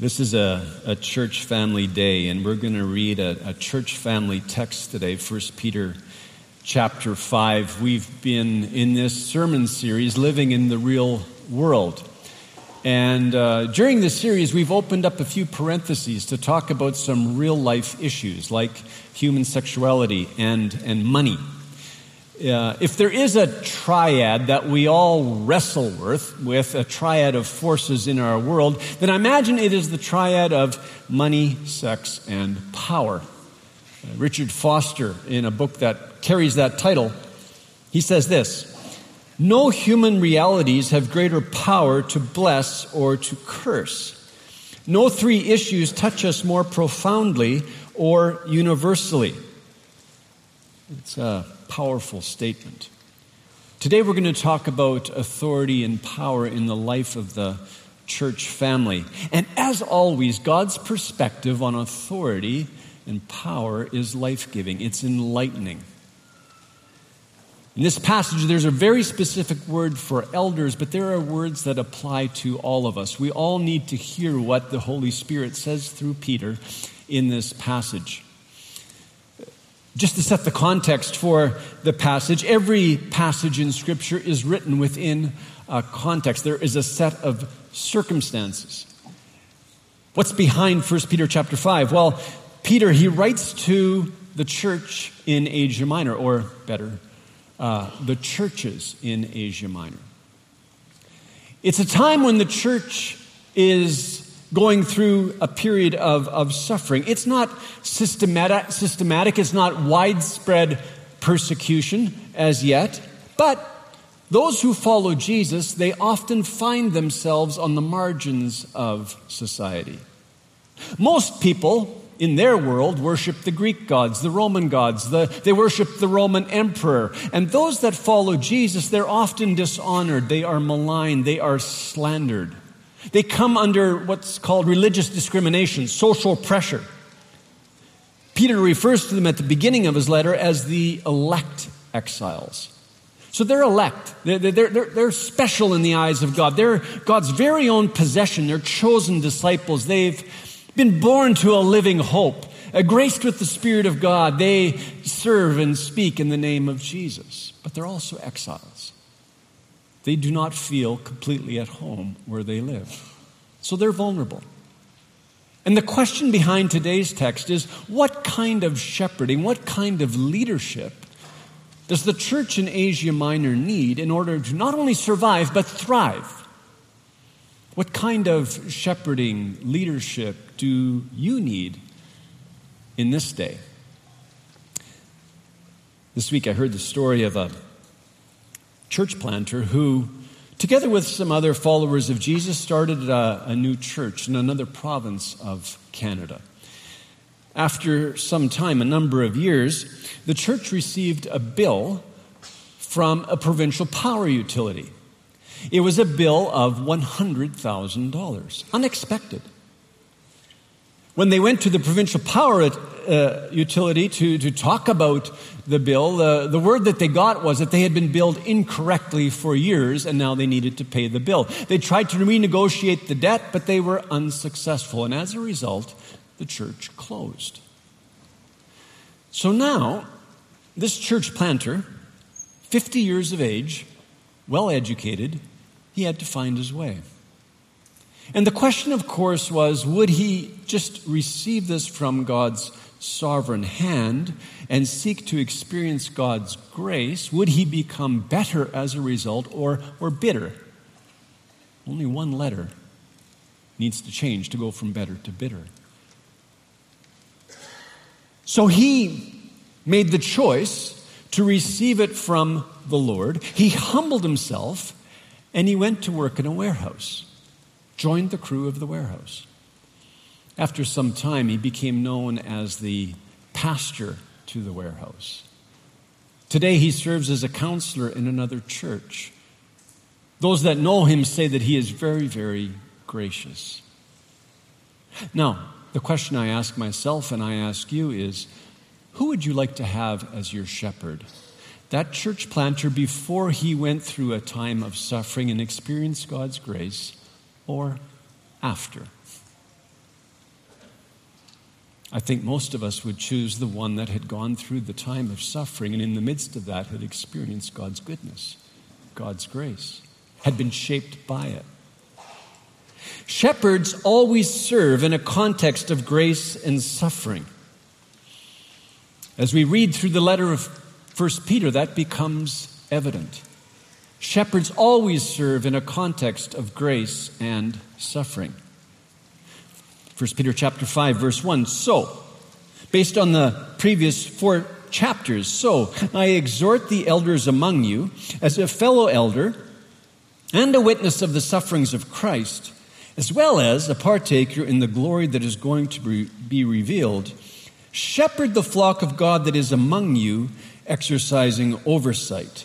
This is a, a church family day, and we're going to read a, a church family text today, 1 Peter chapter 5. We've been in this sermon series, Living in the Real World. And uh, during this series, we've opened up a few parentheses to talk about some real life issues like human sexuality and, and money. Uh, if there is a triad that we all wrestle with, with a triad of forces in our world, then I imagine it is the triad of money, sex, and power. Uh, Richard Foster, in a book that carries that title, he says this No human realities have greater power to bless or to curse. No three issues touch us more profoundly or universally. It's a powerful statement. Today we're going to talk about authority and power in the life of the church family. And as always, God's perspective on authority and power is life giving, it's enlightening. In this passage, there's a very specific word for elders, but there are words that apply to all of us. We all need to hear what the Holy Spirit says through Peter in this passage. Just to set the context for the passage, every passage in Scripture is written within a context. There is a set of circumstances. What's behind 1 Peter chapter 5? Well, Peter, he writes to the church in Asia Minor, or better, uh, the churches in Asia Minor. It's a time when the church is going through a period of, of suffering. It's not systematic, systematic, it's not widespread persecution as yet, but those who follow Jesus, they often find themselves on the margins of society. Most people in their world worship the Greek gods, the Roman gods, the, they worship the Roman emperor. And those that follow Jesus, they're often dishonored, they are maligned, they are slandered. They come under what's called religious discrimination, social pressure. Peter refers to them at the beginning of his letter as the elect exiles. So they're elect. They're, they're, they're, they're, special in the eyes of God. They're God's very own possession. They're chosen disciples. They've been born to a living hope. graced with the Spirit of God, they serve and speak in the name of Jesus. But they're also exiles. They do not feel completely at home where they live. So they're vulnerable. And the question behind today's text is what kind of shepherding, what kind of leadership does the church in Asia Minor need in order to not only survive but thrive? What kind of shepherding leadership do you need in this day? This week I heard the story of a church planter who, together with some other followers of Jesus, started a, a new church in another province of Canada. After some time, a number of years, the church received a bill from a provincial power utility. It was a bill of $100,000, unexpected. When they went to the provincial power uh, utility to, to talk about the bill, the, the word that they got was that they had been billed incorrectly for years and now they needed to pay the bill. They tried to renegotiate the debt, but they were unsuccessful. And as a result, the church closed. So now, this church planter, 50 years of age, well educated, he had to find his way. And the question, of course, was would he just receive this from God's sovereign hand and seek to experience God's grace? Would he become better as a result or, or bitter? Only one letter needs to change to go from better to bitter. So he made the choice to receive it from the Lord. He humbled himself and he went to work in a warehouse joined the crew of the warehouse. After some time, he became known as the pastor to the warehouse. Today, he serves as a counselor in another church. Those that know him say that he is very, very gracious. Now, the question I ask myself and I ask you is who would you like to have as your shepherd? That church planter, before he went through a time of suffering and experienced God's grace, or after. I think most of us would choose the one that had gone through the time of suffering and in the midst of that had experienced God's goodness, God's grace, had been shaped by it. Shepherds always serve in a context of grace and suffering. As we read through the letter of 1 Peter, that becomes evident. Shepherds always serve in a context of grace and suffering. 1 Peter chapter 5 verse 1. So, based on the previous four chapters, so I exhort the elders among you as a fellow elder and a witness of the sufferings of Christ, as well as a partaker in the glory that is going to be revealed. Shepherd the flock of God that is among you, exercising oversight,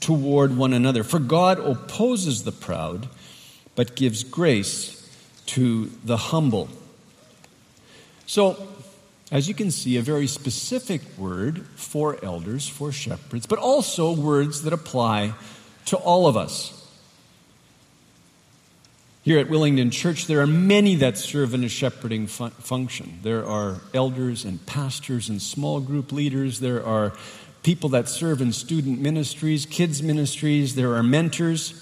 toward one another. For God opposes the proud, but gives grace to the humble. So, as you can see, a very specific word for elders, for shepherds, but also words that apply to all of us. Here at Willingdon Church, there are many that serve in a shepherding fun- function. There are elders and pastors and small group leaders. There are people that serve in student ministries, kids' ministries. There are mentors.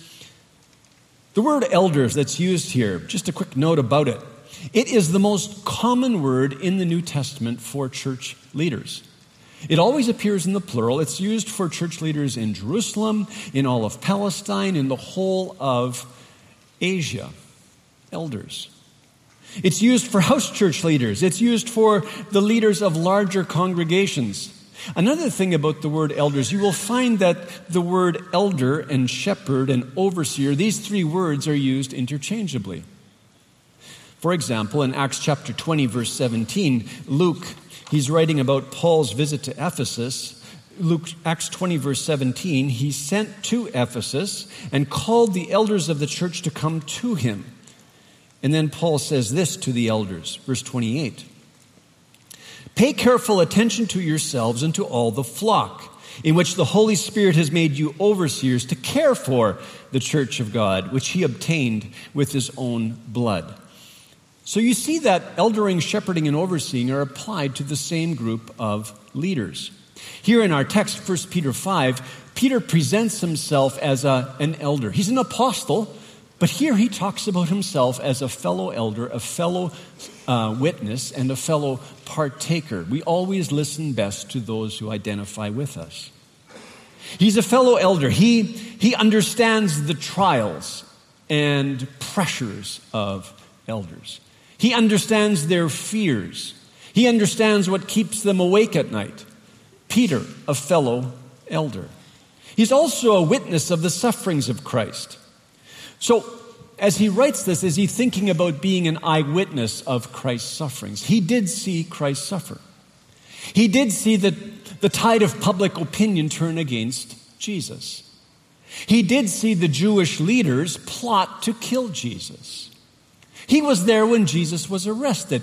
The word elders that's used here, just a quick note about it. It is the most common word in the New Testament for church leaders. It always appears in the plural. It's used for church leaders in Jerusalem, in all of Palestine, in the whole of Asia. Elders. It's used for house church leaders. It's used for the leaders of larger congregations. Another thing about the word elders, you will find that the word elder and shepherd and overseer, these three words are used interchangeably. For example, in Acts chapter 20, verse 17, Luke, he's writing about Paul's visit to Ephesus. Luke, Acts 20, verse 17, he sent to Ephesus and called the elders of the church to come to him. And then Paul says this to the elders, verse 28 Pay careful attention to yourselves and to all the flock, in which the Holy Spirit has made you overseers to care for the church of God, which he obtained with his own blood. So you see that eldering, shepherding, and overseeing are applied to the same group of leaders. Here in our text, 1 Peter 5, Peter presents himself as a, an elder. He's an apostle, but here he talks about himself as a fellow elder, a fellow uh, witness, and a fellow partaker. We always listen best to those who identify with us. He's a fellow elder. He, he understands the trials and pressures of elders. He understands their fears. He understands what keeps them awake at night. Peter, a fellow elder. He's also a witness of the sufferings of Christ. So, as he writes this, is he thinking about being an eyewitness of Christ's sufferings? He did see Christ suffer. He did see the, the tide of public opinion turn against Jesus. He did see the Jewish leaders plot to kill Jesus. He was there when Jesus was arrested.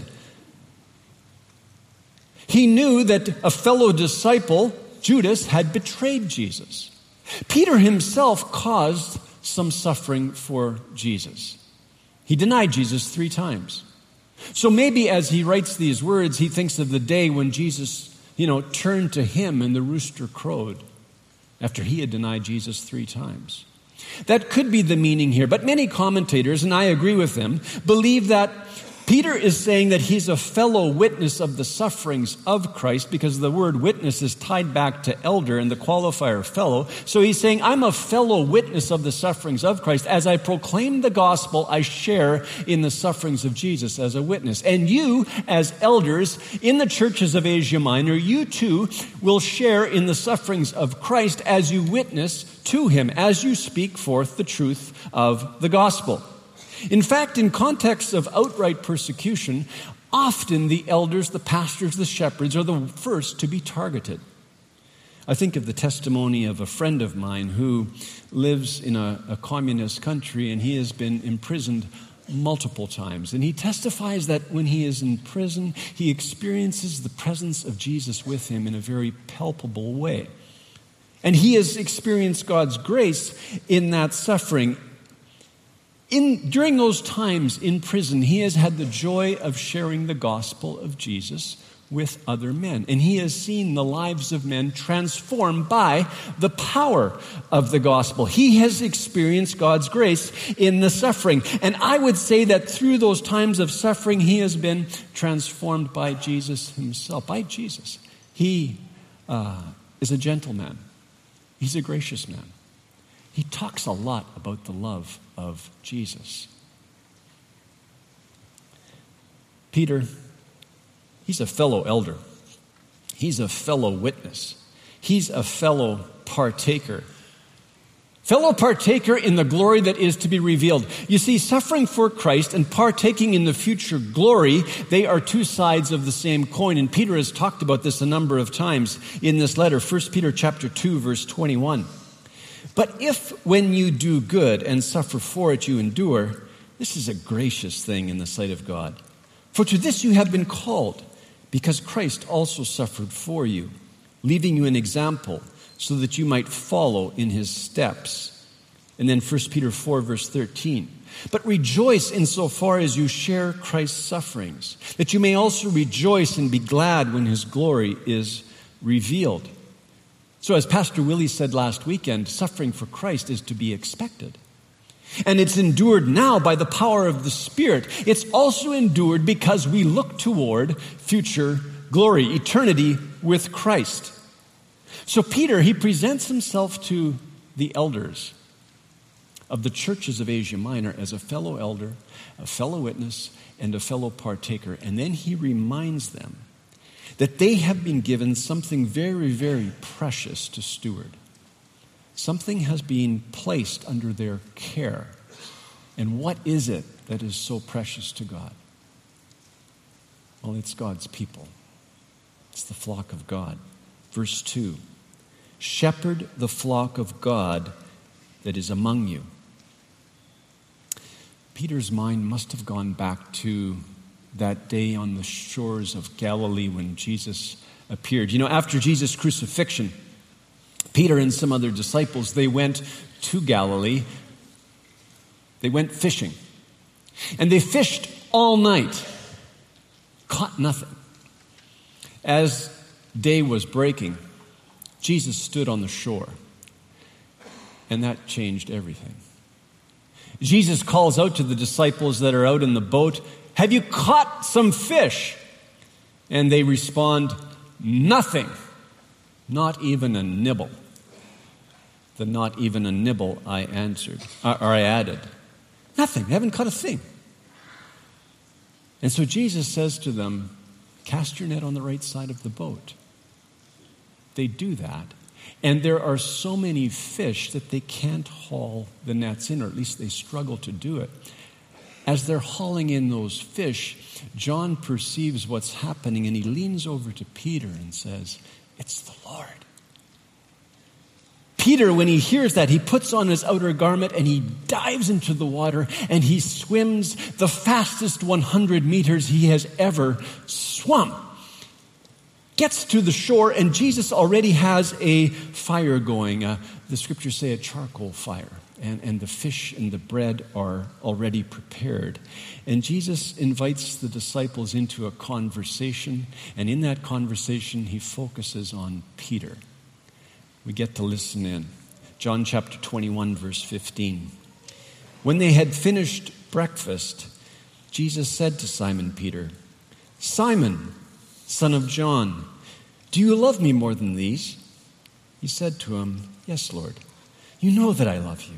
He knew that a fellow disciple, Judas, had betrayed Jesus. Peter himself caused some suffering for Jesus. He denied Jesus three times. So maybe as he writes these words, he thinks of the day when Jesus, you know, turned to him and the rooster crowed after he had denied Jesus three times. That could be the meaning here, but many commentators, and I agree with them, believe that Peter is saying that he's a fellow witness of the sufferings of Christ because the word witness is tied back to elder and the qualifier fellow. So he's saying, I'm a fellow witness of the sufferings of Christ. As I proclaim the gospel, I share in the sufferings of Jesus as a witness. And you, as elders in the churches of Asia Minor, you too will share in the sufferings of Christ as you witness to him, as you speak forth the truth of the gospel. In fact, in contexts of outright persecution, often the elders, the pastors, the shepherds are the first to be targeted. I think of the testimony of a friend of mine who lives in a, a, communist country and he has been imprisoned multiple times. And he testifies that when he is in prison, he experiences the presence of Jesus with him in a very palpable way. And he has experienced God's grace in that suffering. In, during those times in prison, he has had the joy of sharing the gospel of Jesus with other men. And he has seen the lives of men transformed by the power of the gospel. He has experienced God's grace in the suffering. And I would say that through those times of suffering, he has been transformed by Jesus himself, by Jesus. He uh, is a gentleman, he's a gracious man. He talks a lot about the love of Jesus. Peter He's a fellow elder. He's a fellow witness. He's a fellow partaker. Fellow partaker in the glory that is to be revealed. You see, suffering for Christ and partaking in the future glory, they are two sides of the same coin. And Peter has talked about this a number of times in this letter, 1 Peter chapter 2, verse 21. But if when you do good and suffer for it you endure, this is a gracious thing in the sight of God. For to this you have been called because Christ also suffered for you, leaving you an example so that you might follow in his steps. And then 1 Peter 4, verse 13. But rejoice insofar as you share Christ's sufferings, that you may also rejoice and be glad when his glory is revealed. So, as Pastor Willie said last weekend, suffering for Christ is to be expected. And it's endured now by the power of the Spirit. It's also endured because we look toward future glory, eternity with Christ. So, Peter, he presents himself to the elders of the churches of Asia Minor as a fellow elder, a fellow witness, and a fellow partaker. And then he reminds them that they have been given something very, very precious to steward. Something has been placed under their care. And what is it that is so precious to God? Well, it's God's people, it's the flock of God. Verse 2 Shepherd the flock of God that is among you. Peter's mind must have gone back to that day on the shores of Galilee when Jesus appeared. You know, after Jesus' crucifixion, Peter and some other disciples, they went to Galilee. They went fishing. And they fished all night, caught nothing. As day was breaking, Jesus stood on the shore, and that changed everything. Jesus calls out to the disciples that are out in the boat, Have you caught some fish? And they respond, Nothing, not even a nibble the not even a nibble I answered, uh, or I added. Nothing. They haven't caught a thing. And so Jesus says to them, Cast your net on the right side of the boat. They do that. And there are so many fish that they can't haul the nets in, or at least they struggle to do it. As they're hauling in those fish, John perceives what's happening and he leans over to Peter and says, It's the Lord. Peter, when he hears that, he puts on his outer garment and he dives into the water and he swims the fastest 100 meters he has ever swum. Gets to the shore, and Jesus already has a fire going. Uh, the scriptures say a charcoal fire, and, and the fish and the bread are already prepared. And Jesus invites the disciples into a conversation, and in that conversation, he focuses on Peter we get to listen in. John chapter 21, verse 15. When they had finished breakfast, Jesus said to Simon Peter, Simon, son of John, do you love me more than these? He said to him, Yes, Lord. You know that I love you.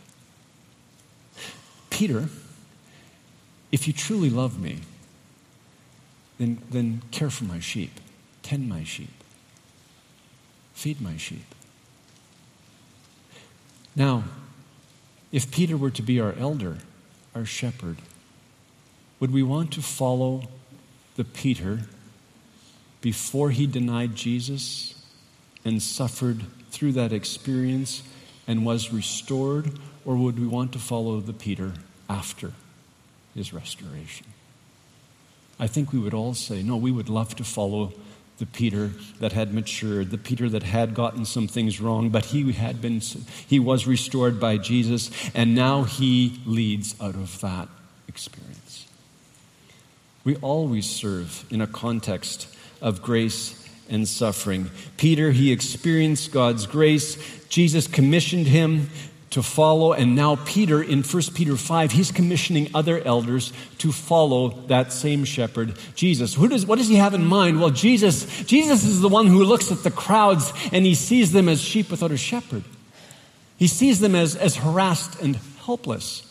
Peter, if you truly love me, then, then care for my sheep, tend my sheep, feed my sheep. Now, if Peter were to be our elder, our shepherd, would we want to follow the Peter before he denied Jesus and suffered through that experience and was restored? Or would we want to follow the Peter after his restoration? I think we would all say, no, we would love to follow the Peter that had matured, the Peter that had gotten some things wrong, but he had been he was restored by Jesus and now he leads out of that experience. We always serve in a context of grace and suffering. Peter, he experienced God's grace. Jesus commissioned him to follow. And now, Peter, in 1 Peter 5, he's commissioning other elders to follow that same shepherd, Jesus. Who does, what does he have in mind? Well, Jesus, Jesus is the one who looks at the crowds and he sees them as sheep without a shepherd. He sees them as, as harassed and helpless.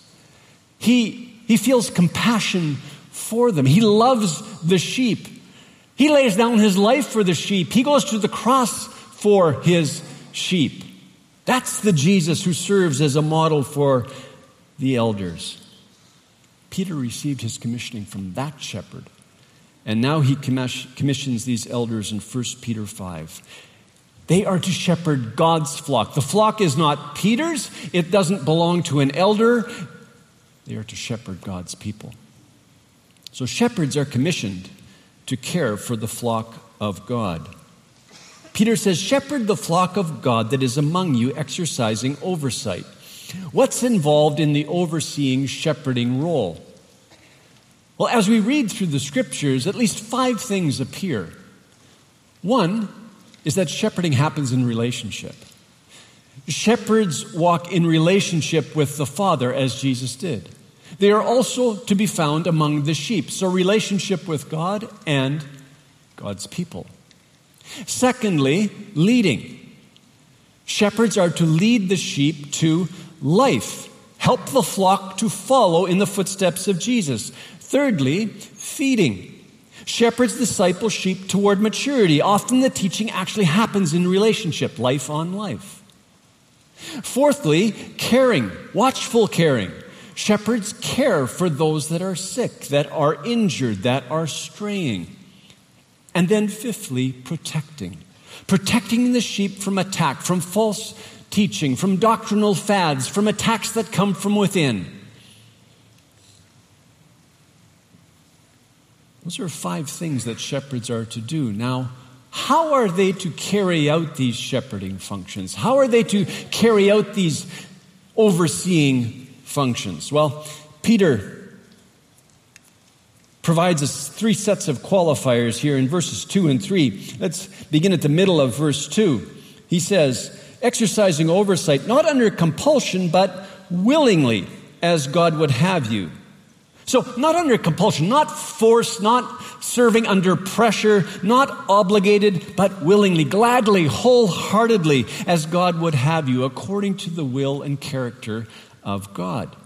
He, he feels compassion for them. He loves the sheep. He lays down his life for the sheep. He goes to the cross for his sheep. That's the Jesus who serves as a model for the elders. Peter received his commissioning from that shepherd. And now he commissions these elders in 1 Peter 5. They are to shepherd God's flock. The flock is not Peter's, it doesn't belong to an elder. They are to shepherd God's people. So shepherds are commissioned to care for the flock of God. Peter says, Shepherd the flock of God that is among you, exercising oversight. What's involved in the overseeing shepherding role? Well, as we read through the scriptures, at least five things appear. One is that shepherding happens in relationship. Shepherds walk in relationship with the Father as Jesus did. They are also to be found among the sheep. So, relationship with God and God's people. Secondly, leading. Shepherds are to lead the sheep to life, help the flock to follow in the footsteps of Jesus. Thirdly, feeding. Shepherds disciple sheep toward maturity. Often the teaching actually happens in relationship, life on life. Fourthly, caring, watchful caring. Shepherds care for those that are sick, that are injured, that are straying. And then, fifthly, protecting. Protecting the sheep from attack, from false teaching, from doctrinal fads, from attacks that come from within. Those are five things that shepherds are to do. Now, how are they to carry out these shepherding functions? How are they to carry out these overseeing functions? Well, Peter provides us three sets of qualifiers here in verses 2 and 3. Let's begin at the middle of verse 2. He says, exercising oversight, not under compulsion, but willingly, as God would have you. So, not under compulsion, not force, not serving under pressure, not obligated, but willingly, gladly, wholeheartedly, as God would have you, according to the will and character of God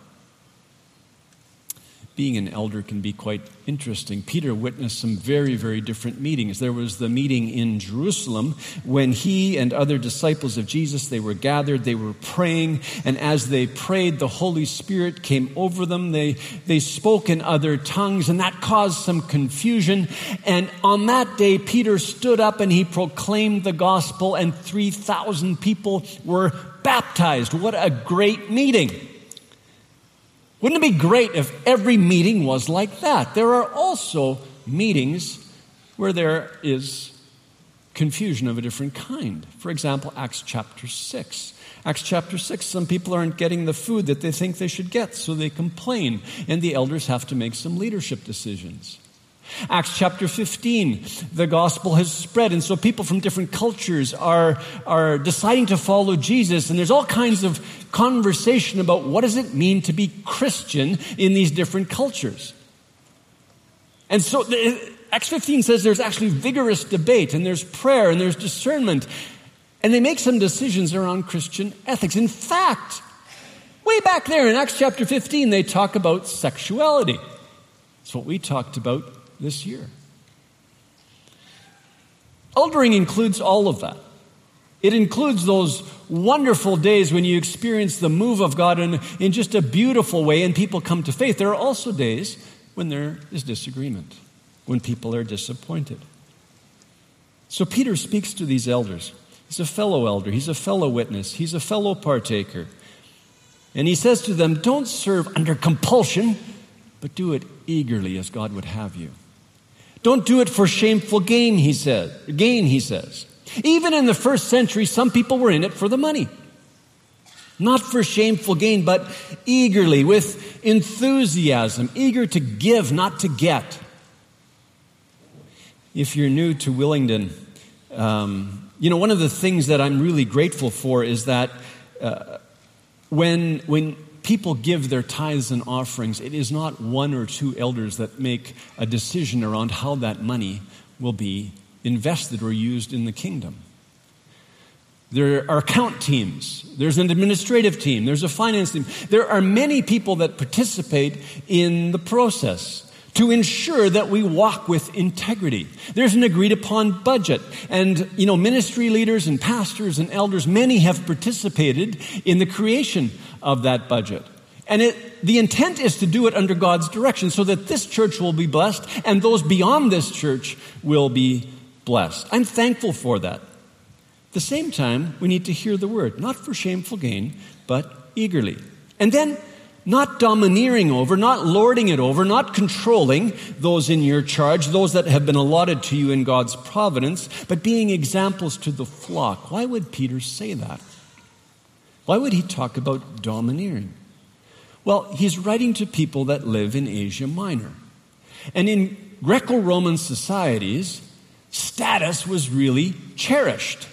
being an elder can be quite interesting. Peter witnessed some very, very different meetings. There was the meeting in Jerusalem when he and other disciples of Jesus, they were gathered, they were praying, and as they prayed, the Holy Spirit came over them. They, they spoke in other tongues, and that caused some confusion. And on that day, Peter stood up and he proclaimed the gospel, and 3,000 people were baptized. What a great meeting! Wouldn't it be great if every meeting was like that? There are also meetings where there is confusion of a different kind. For example, Acts chapter 6. Acts chapter 6, some people aren't getting the food that they think they should get, so they complain, and the elders have to make some leadership decisions. Acts chapter 15, the gospel has spread, and so people from different cultures are, are deciding to follow Jesus, and there's all kinds of conversation about what does it mean to be Christian in these different cultures. And so Acts 15 says there's actually vigorous debate, and there's prayer, and there's discernment. And they make some decisions around Christian ethics. In fact, way back there in Acts chapter 15, they talk about sexuality. It's what we talked about this year. Eldering includes all of that. It includes those wonderful days when you experience the move of God in, in just a beautiful way and people come to faith. There are also days when there is disagreement, when people are disappointed. So Peter speaks to these elders. He's a fellow elder, he's a fellow witness, he's a fellow partaker. And he says to them, Don't serve under compulsion, but do it eagerly as God would have you. Don't do it for shameful gain, he says. Gain, he says. Even in the first century, some people were in it for the money. Not for shameful gain, but eagerly, with enthusiasm, eager to give, not to get. If you're new to Willingdon, um, you know, one of the things that I'm really grateful for is that uh, when, when people give their tithes and offerings, it is not one or two elders that make a decision around how that money will be invested or used in the kingdom. There are account teams. There's an administrative team. There's a finance team. There are many people that participate in the process to ensure that we walk with integrity. There's an agreed upon budget. And, you know, ministry leaders and pastors and elders, many have participated in the creation of that budget. And it, the intent is to do it under God's direction so that this church will be blessed and those beyond this church will be blessed. I'm thankful for that. At the same time, we need to hear the word, not for shameful gain, but eagerly. And then, not domineering over, not lording it over, not controlling those in your charge, those that have been allotted to you in God's providence, but being examples to the flock. Why would Peter say that? Why would he talk about domineering? Well, he's writing to people that live in Asia Minor. And in Greco Roman societies, status was really cherished.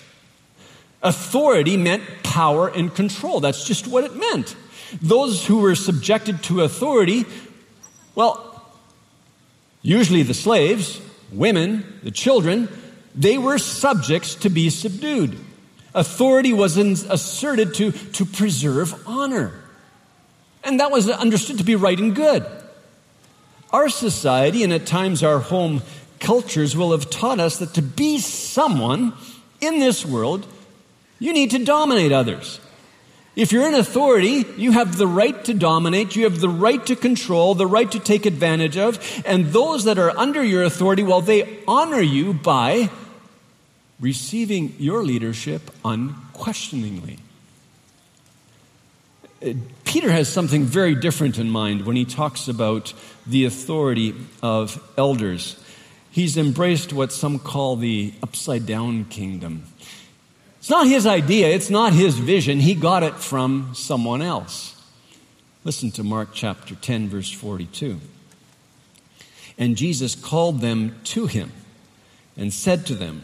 Authority meant power and control. That's just what it meant. Those who were subjected to authority, well, usually the slaves, women, the children, they were subjects to be subdued. Authority was asserted to, to preserve honor. And that was understood to be right and good. Our society, and at times our home cultures, will have taught us that to be someone in this world, you need to dominate others. If you're in authority, you have the right to dominate, you have the right to control, the right to take advantage of, and those that are under your authority, well, they honor you by receiving your leadership unquestioningly. Peter has something very different in mind when he talks about the authority of elders. He's embraced what some call the upside down kingdom. It's not his idea, it's not his vision. He got it from someone else. Listen to Mark chapter 10, verse 42. And Jesus called them to him and said to them,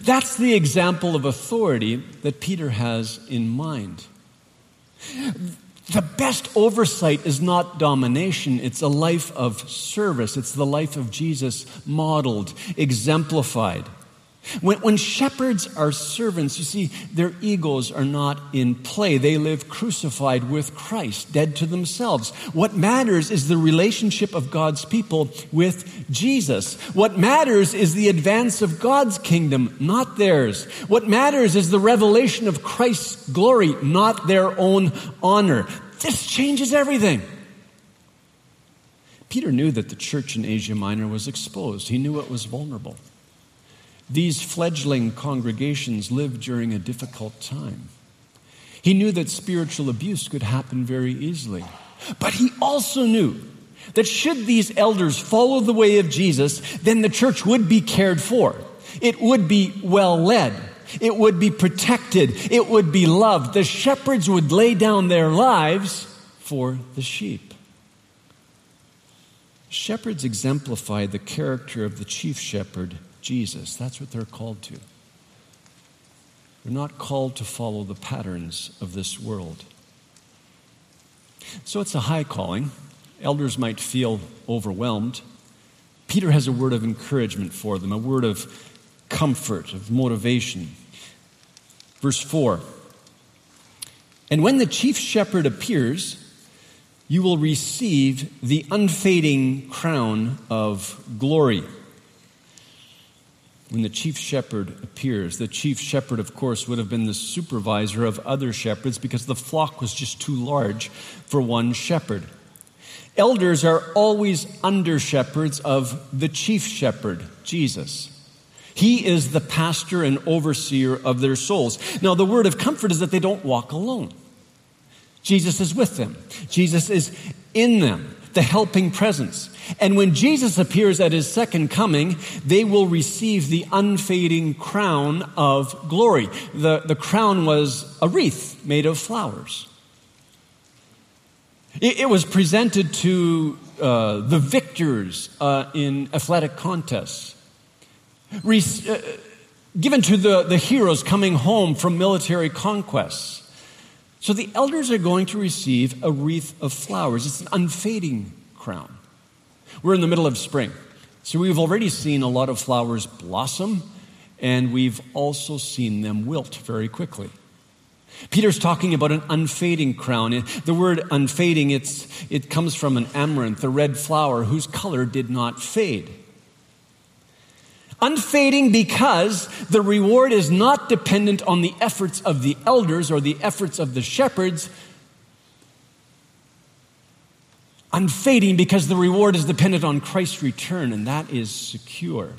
That's the example of authority that Peter has in mind. The best oversight is not domination, it's a life of service. It's the life of Jesus modeled, exemplified. When, when, shepherds are servants, you see, their egos are not in play. They live crucified with Christ, dead to themselves. What matters is the relationship of God's people with Jesus. What matters is the advance of God's kingdom, not theirs. What matters is the revelation of Christ's glory, not their own honor. This changes everything. Peter knew that the church in Asia Minor was exposed, he knew it was vulnerable. These fledgling congregations lived during a difficult time. He knew that spiritual abuse could happen very easily. But he also knew that should these elders follow the way of Jesus, then the church would be cared for. It would be well led. It would be protected. It would be loved. The shepherds would lay down their lives for the sheep. Shepherds exemplify the character of the chief shepherd, Jesus. That's what they're called to. They're not called to follow the patterns of this world. So it's a high calling. Elders might feel overwhelmed. Peter has a word of encouragement for them, a word of comfort, of motivation. Verse 4 And when the chief shepherd appears, you will receive the unfading crown of glory. When the chief shepherd appears, the chief shepherd, of course, would have been the supervisor of other shepherds because the flock was just too large for one shepherd. Elders are always under shepherds of the chief shepherd, Jesus. He is the pastor and overseer of their souls. Now, the word of comfort is that they don't walk alone. Jesus is with them, Jesus is in them, the helping presence. And when Jesus appears at his second coming, they will receive the unfading crown of glory. The, the crown was a wreath made of flowers. It, it was presented to uh, the victors uh, in athletic contests re- uh, given to the, the heroes coming home from military conquests. So the elders are going to receive a wreath of flowers. It's an unfading crown. We're in the middle of spring. So we've already seen a lot of flowers blossom, and we've also seen them wilt very quickly. Peter's talking about an unfading crown. The word unfading, it comes from an amaranth, a red flower whose color did not fade. Unfading because the reward is not dependent on the efforts of the elders or the efforts of the shepherds. Unfading because the reward is dependent on Christ's return, and that is secure.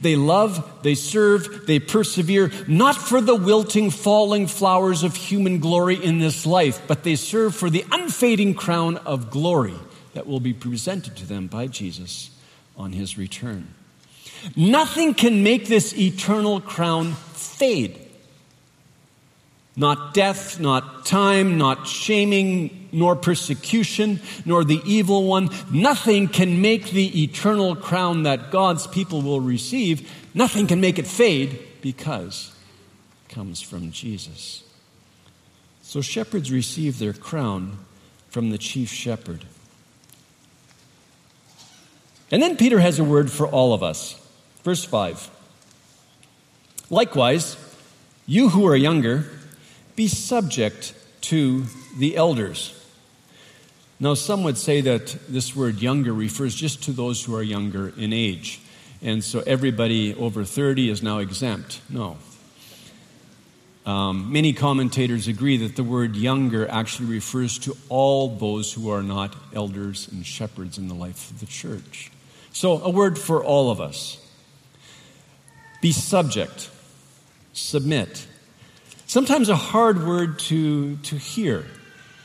They love, they serve, they persevere, not for the wilting, falling flowers of human glory in this life, but they serve for the unfading crown of glory that will be presented to them by Jesus on his return. Nothing can make this eternal crown fade. Not death, not time, not shaming, nor persecution, nor the evil one. Nothing can make the eternal crown that God's people will receive, nothing can make it fade because it comes from Jesus. So shepherds receive their crown from the chief shepherd. And then Peter has a word for all of us. Verse 5 Likewise, you who are younger, be subject to the elders. Now, some would say that this word younger refers just to those who are younger in age. And so everybody over 30 is now exempt. No. Um, many commentators agree that the word younger actually refers to all those who are not elders and shepherds in the life of the church. So, a word for all of us. Be subject, submit. Sometimes a hard word to, to hear,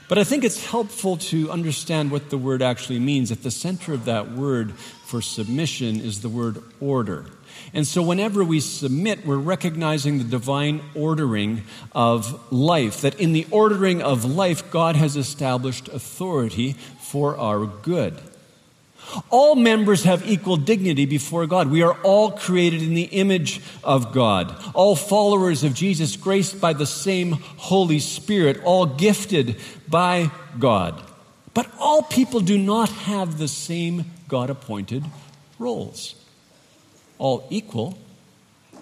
but I think it's helpful to understand what the word actually means. At the center of that word for submission is the word order. And so, whenever we submit, we're recognizing the divine ordering of life, that in the ordering of life, God has established authority for our good. All members have equal dignity before God. We are all created in the image of God. All followers of Jesus, graced by the same Holy Spirit, all gifted by God. But all people do not have the same God appointed roles. All equal,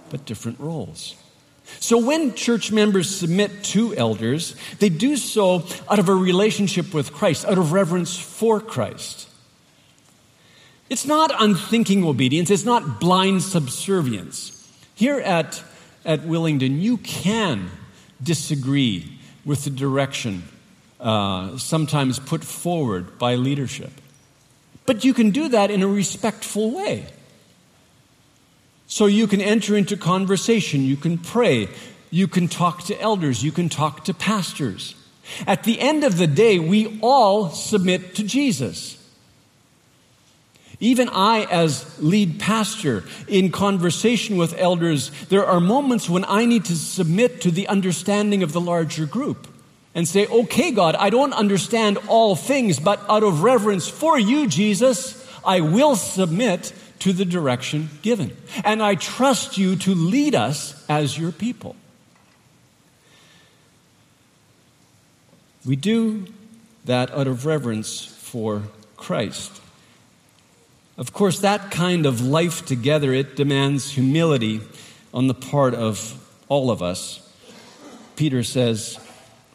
but different roles. So when church members submit to elders, they do so out of a relationship with Christ, out of reverence for Christ. It's not unthinking obedience, it's not blind subservience. Here at, at Willingdon, you can disagree with the direction uh, sometimes put forward by leadership. But you can do that in a respectful way. So you can enter into conversation, you can pray, you can talk to elders, you can talk to pastors. At the end of the day, we all submit to Jesus. Even I, as lead pastor, in conversation with elders, there are moments when I need to submit to the understanding of the larger group and say, okay, God, I don't understand all things, but out of reverence for you, Jesus, I will submit to the direction given. And I trust you to lead us as your people. We do that out of reverence for Christ. Of course, that kind of life together, it demands humility on the part of all of us. Peter says,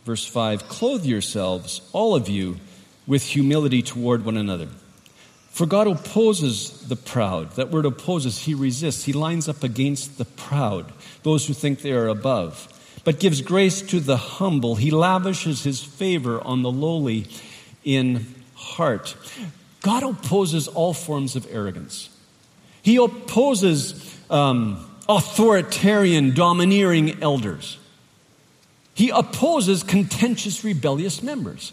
verse 5, clothe yourselves, all of you, with humility toward one another. For God opposes the proud. That word opposes, he resists. He lines up against the proud, those who think they are above, but gives grace to the humble. He lavishes his favor on the lowly in heart. God opposes all forms of arrogance. He opposes um, authoritarian, domineering elders. He opposes contentious, rebellious members.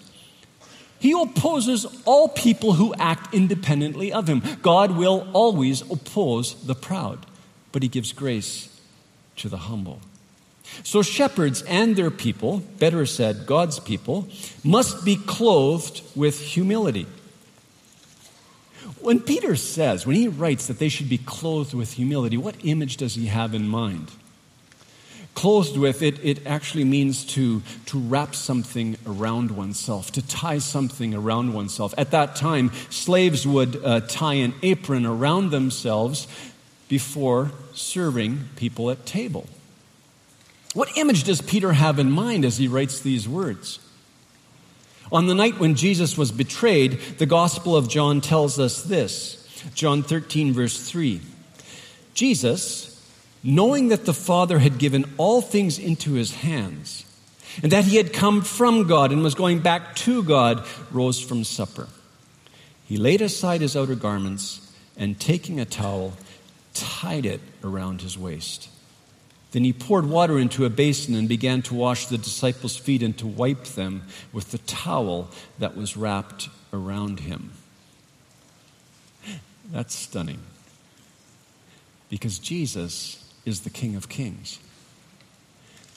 He opposes all people who act independently of him. God will always oppose the proud, but he gives grace to the humble. So, shepherds and their people, better said, God's people, must be clothed with humility. When Peter says, when he writes that they should be clothed with humility, what image does he have in mind? Clothed with, it, it actually means to, to wrap something around oneself, to tie something around oneself. At that time, slaves would uh, tie an apron around themselves before serving people at table. What image does Peter have in mind as he writes these words? On the night when Jesus was betrayed, the Gospel of John tells us this John 13, verse 3. Jesus, knowing that the Father had given all things into his hands, and that he had come from God and was going back to God, rose from supper. He laid aside his outer garments and, taking a towel, tied it around his waist. Then he poured water into a basin and began to wash the disciples' feet and to wipe them with the towel that was wrapped around him. That's stunning. Because Jesus is the King of Kings,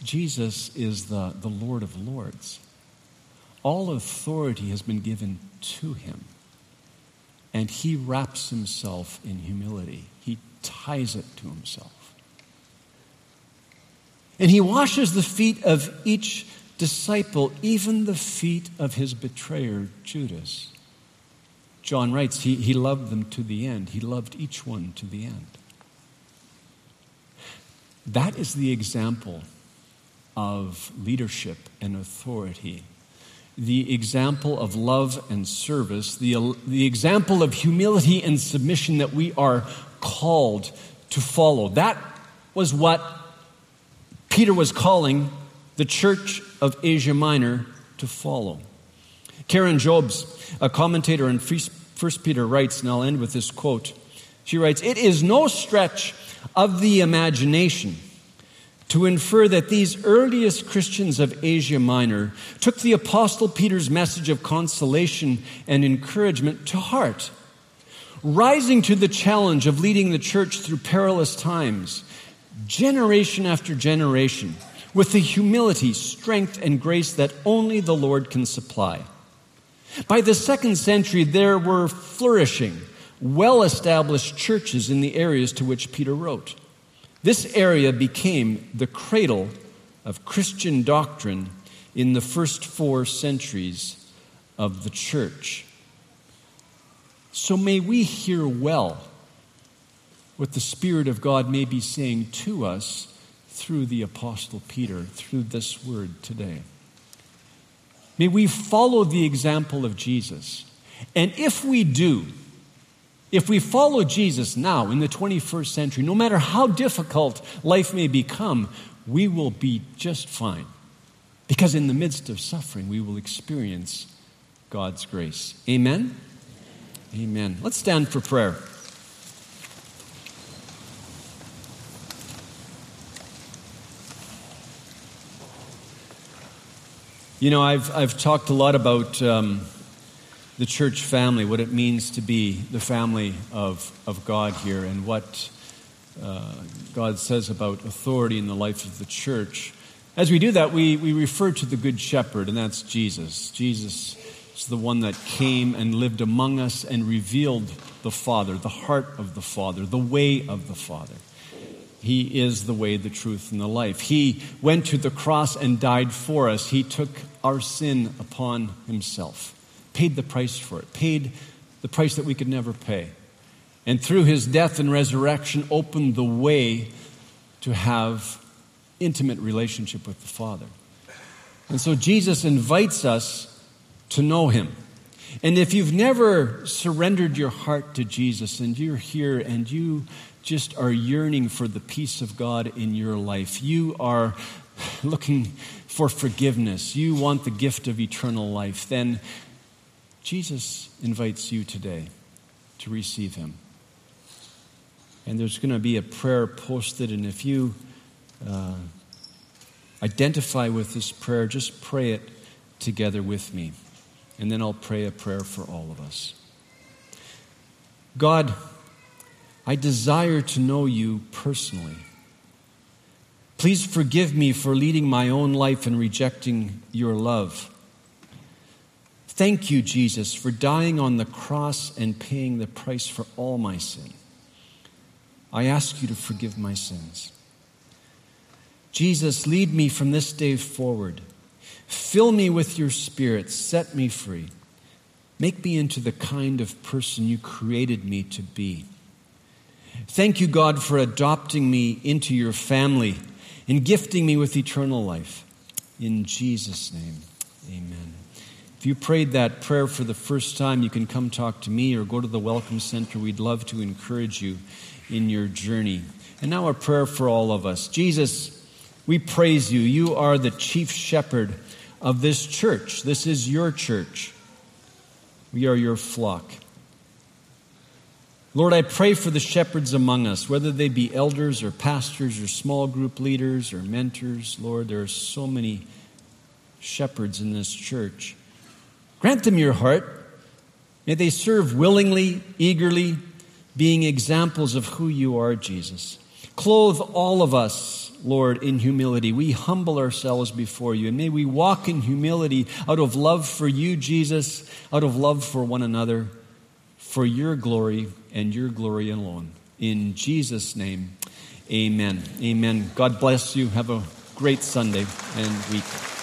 Jesus is the, the Lord of Lords. All authority has been given to him. And he wraps himself in humility, he ties it to himself. And he washes the feet of each disciple, even the feet of his betrayer, Judas. John writes, he, he loved them to the end. He loved each one to the end. That is the example of leadership and authority, the example of love and service, the, the example of humility and submission that we are called to follow. That was what Peter was calling the church of Asia Minor to follow. Karen Jobes, a commentator in First Peter, writes, and I'll end with this quote. She writes, It is no stretch of the imagination to infer that these earliest Christians of Asia Minor took the Apostle Peter's message of consolation and encouragement to heart, rising to the challenge of leading the church through perilous times generation after generation, with the humility, strength, and grace that only the Lord can supply. By the second century, there were flourishing, well established churches in the areas to which Peter wrote. This area became the cradle of Christian doctrine in the first four centuries of the church. So may we hear well what the Spirit of God may be saying to us through the Apostle Peter, through this word today. May we follow the example of Jesus. And if we do, if we follow Jesus now in the 21st century, no matter how difficult life may become, we will be just fine. Because in the midst of suffering, we will experience God's grace. Amen? Amen. Let's stand for prayer. You know, I've, I've talked a lot about um, the church family, what it means to be the family of, of God here, and what uh, God says about authority in the life of the church. As we do that, we, we refer to the Good Shepherd, and that's Jesus. Jesus is the one that came and lived among us and revealed the Father, the heart of the Father, the way of the Father. He is the way, the truth, and the life. He went to the cross and died for us. He took our sin upon himself, paid the price for it, paid the price that we could never pay. And through his death and resurrection, opened the way to have intimate relationship with the Father. And so Jesus invites us to know him. And if you've never surrendered your heart to Jesus and you're here and you just are yearning for the peace of God in your life, you are looking for forgiveness, you want the gift of eternal life, then Jesus invites you today to receive him. And there's going to be a prayer posted, and if you uh, identify with this prayer, just pray it together with me. And then I'll pray a prayer for all of us. God, I desire to know you personally. Please forgive me for leading my own life and rejecting your love. Thank you, Jesus, for dying on the cross and paying the price for all my sin. I ask you to forgive my sins. Jesus, lead me from this day forward. Fill me with your spirit. Set me free. Make me into the kind of person you created me to be. Thank you, God, for adopting me into your family and gifting me with eternal life. In Jesus' name, amen. If you prayed that prayer for the first time, you can come talk to me or go to the Welcome Center. We'd love to encourage you in your journey. And now, a prayer for all of us. Jesus, we praise you. You are the chief shepherd of this church. This is your church. We are your flock. Lord, I pray for the shepherds among us, whether they be elders or pastors or small group leaders or mentors. Lord, there are so many shepherds in this church. Grant them your heart. May they serve willingly, eagerly, being examples of who you are, Jesus. Clothe all of us Lord, in humility. We humble ourselves before you. And may we walk in humility out of love for you, Jesus, out of love for one another, for your glory and your glory alone. In Jesus' name, amen. Amen. God bless you. Have a great Sunday and week.